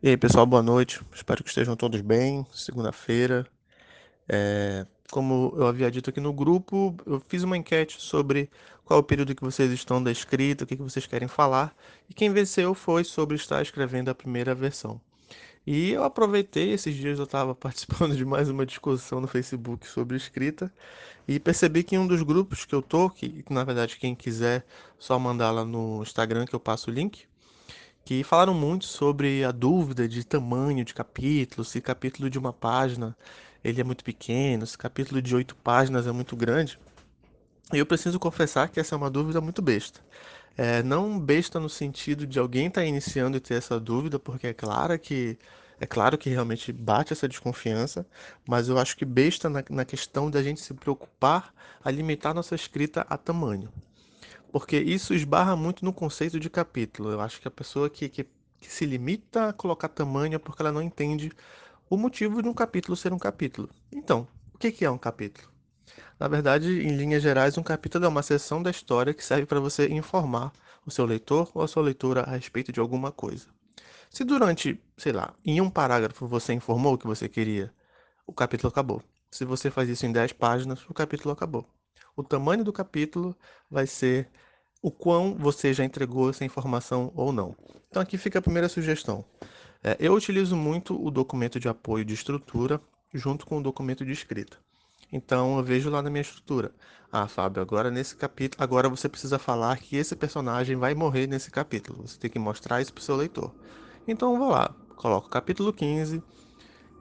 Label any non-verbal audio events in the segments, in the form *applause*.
E aí, pessoal, boa noite. Espero que estejam todos bem. Segunda-feira. É, como eu havia dito aqui no grupo, eu fiz uma enquete sobre qual o período que vocês estão da escrita, o que, que vocês querem falar. E quem venceu foi sobre estar escrevendo a primeira versão. E eu aproveitei, esses dias eu estava *laughs* participando de mais uma discussão no Facebook sobre escrita e percebi que em um dos grupos que eu tô, que na verdade quem quiser só mandar lá no Instagram que eu passo o link, que falaram muito sobre a dúvida de tamanho de capítulo, se capítulo de uma página ele é muito pequeno, se capítulo de oito páginas é muito grande. E eu preciso confessar que essa é uma dúvida muito besta. É, não besta no sentido de alguém estar tá iniciando e ter essa dúvida, porque é claro que é claro que realmente bate essa desconfiança, mas eu acho que besta na, na questão da gente se preocupar a limitar nossa escrita a tamanho porque isso esbarra muito no conceito de capítulo. Eu acho que a pessoa que, que, que se limita a colocar tamanho é porque ela não entende o motivo de um capítulo ser um capítulo. Então, o que, que é um capítulo? Na verdade, em linhas gerais, um capítulo é uma seção da história que serve para você informar o seu leitor ou a sua leitora a respeito de alguma coisa. Se durante, sei lá, em um parágrafo você informou o que você queria, o capítulo acabou. Se você faz isso em 10 páginas, o capítulo acabou o tamanho do capítulo vai ser o quão você já entregou essa informação ou não. Então aqui fica a primeira sugestão. É, eu utilizo muito o documento de apoio de estrutura junto com o documento de escrita. Então eu vejo lá na minha estrutura. Ah, Fábio, agora nesse capítulo, agora você precisa falar que esse personagem vai morrer nesse capítulo. Você tem que mostrar isso para o seu leitor. Então eu vou lá, coloco capítulo 15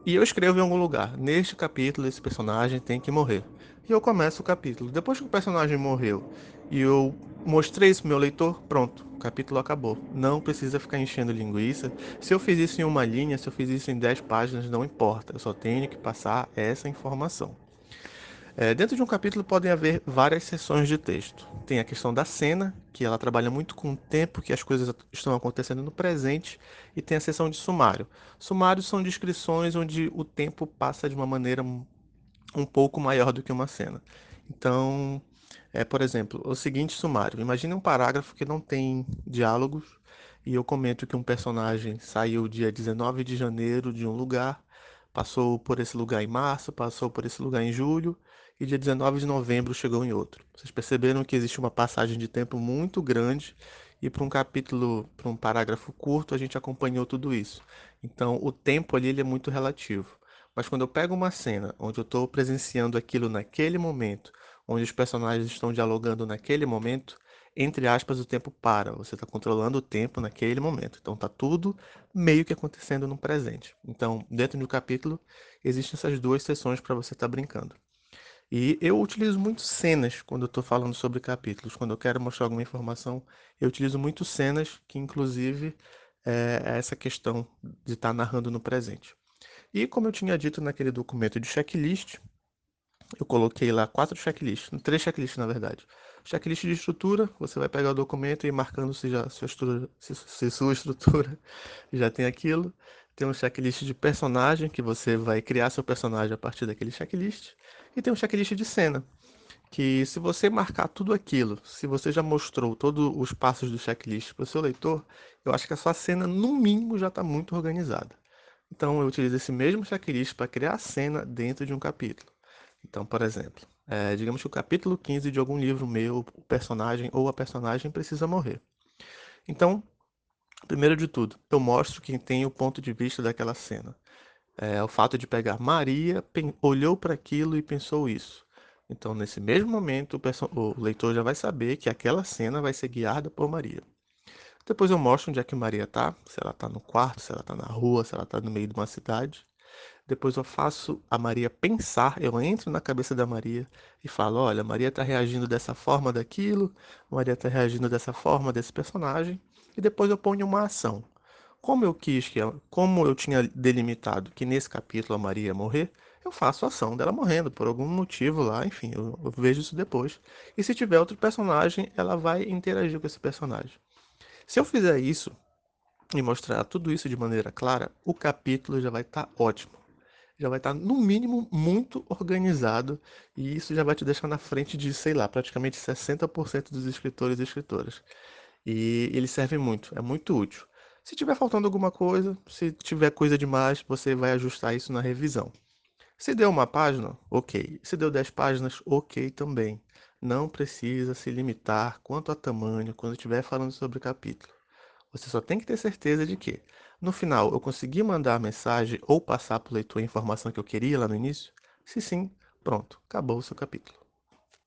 e eu escrevo em algum lugar. Neste capítulo esse personagem tem que morrer e eu começo o capítulo. Depois que o personagem morreu e eu mostrei isso pro meu leitor, pronto, o capítulo acabou. Não precisa ficar enchendo linguiça. Se eu fiz isso em uma linha, se eu fiz isso em 10 páginas, não importa. Eu só tenho que passar essa informação. É, dentro de um capítulo podem haver várias seções de texto. Tem a questão da cena, que ela trabalha muito com o tempo que as coisas estão acontecendo no presente, e tem a seção de sumário. Sumários são descrições onde o tempo passa de uma maneira um pouco maior do que uma cena. Então, é, por exemplo, o seguinte sumário: imagine um parágrafo que não tem diálogos e eu comento que um personagem saiu dia 19 de janeiro de um lugar, passou por esse lugar em março, passou por esse lugar em julho e dia 19 de novembro chegou em outro. Vocês perceberam que existe uma passagem de tempo muito grande e para um capítulo, para um parágrafo curto, a gente acompanhou tudo isso. Então, o tempo ali ele é muito relativo. Mas quando eu pego uma cena onde eu estou presenciando aquilo naquele momento, onde os personagens estão dialogando naquele momento, entre aspas, o tempo para. Você está controlando o tempo naquele momento. Então está tudo meio que acontecendo no presente. Então, dentro do capítulo, existem essas duas sessões para você estar tá brincando. E eu utilizo muito cenas quando eu estou falando sobre capítulos. Quando eu quero mostrar alguma informação, eu utilizo muito cenas, que inclusive é essa questão de estar tá narrando no presente. E como eu tinha dito naquele documento de checklist, eu coloquei lá quatro checklists, três checklists na verdade. Checklist de estrutura, você vai pegar o documento e ir marcando se, já, sua estrutura, se, se sua estrutura *laughs* já tem aquilo. Tem um checklist de personagem, que você vai criar seu personagem a partir daquele checklist. E tem um checklist de cena, que se você marcar tudo aquilo, se você já mostrou todos os passos do checklist para o seu leitor, eu acho que a sua cena, no mínimo, já está muito organizada. Então eu utilizo esse mesmo checklist para criar a cena dentro de um capítulo. Então, por exemplo, é, digamos que o capítulo 15 de algum livro meu, o personagem ou a personagem precisa morrer. Então, primeiro de tudo, eu mostro quem tem o ponto de vista daquela cena. É, o fato de pegar Maria, olhou para aquilo e pensou isso. Então, nesse mesmo momento, o, o leitor já vai saber que aquela cena vai ser guiada por Maria. Depois eu mostro onde é que Maria tá, se ela tá no quarto, se ela tá na rua, se ela tá no meio de uma cidade. Depois eu faço a Maria pensar, eu entro na cabeça da Maria e falo, olha, Maria tá reagindo dessa forma daquilo, Maria tá reagindo dessa forma desse personagem, e depois eu ponho uma ação. Como eu quis que, como eu tinha delimitado que nesse capítulo a Maria ia morrer, eu faço a ação dela morrendo por algum motivo lá, enfim, eu, eu vejo isso depois. E se tiver outro personagem, ela vai interagir com esse personagem. Se eu fizer isso e mostrar tudo isso de maneira clara, o capítulo já vai estar tá ótimo. Já vai estar, tá, no mínimo, muito organizado e isso já vai te deixar na frente de, sei lá, praticamente 60% dos escritores e escritoras. E ele serve muito, é muito útil. Se tiver faltando alguma coisa, se tiver coisa demais, você vai ajustar isso na revisão. Se deu uma página, ok. Se deu 10 páginas, ok também. Não precisa se limitar quanto a tamanho quando estiver falando sobre o capítulo. Você só tem que ter certeza de que, no final, eu consegui mandar a mensagem ou passar para o leitor a informação que eu queria lá no início? Se sim, pronto, acabou o seu capítulo.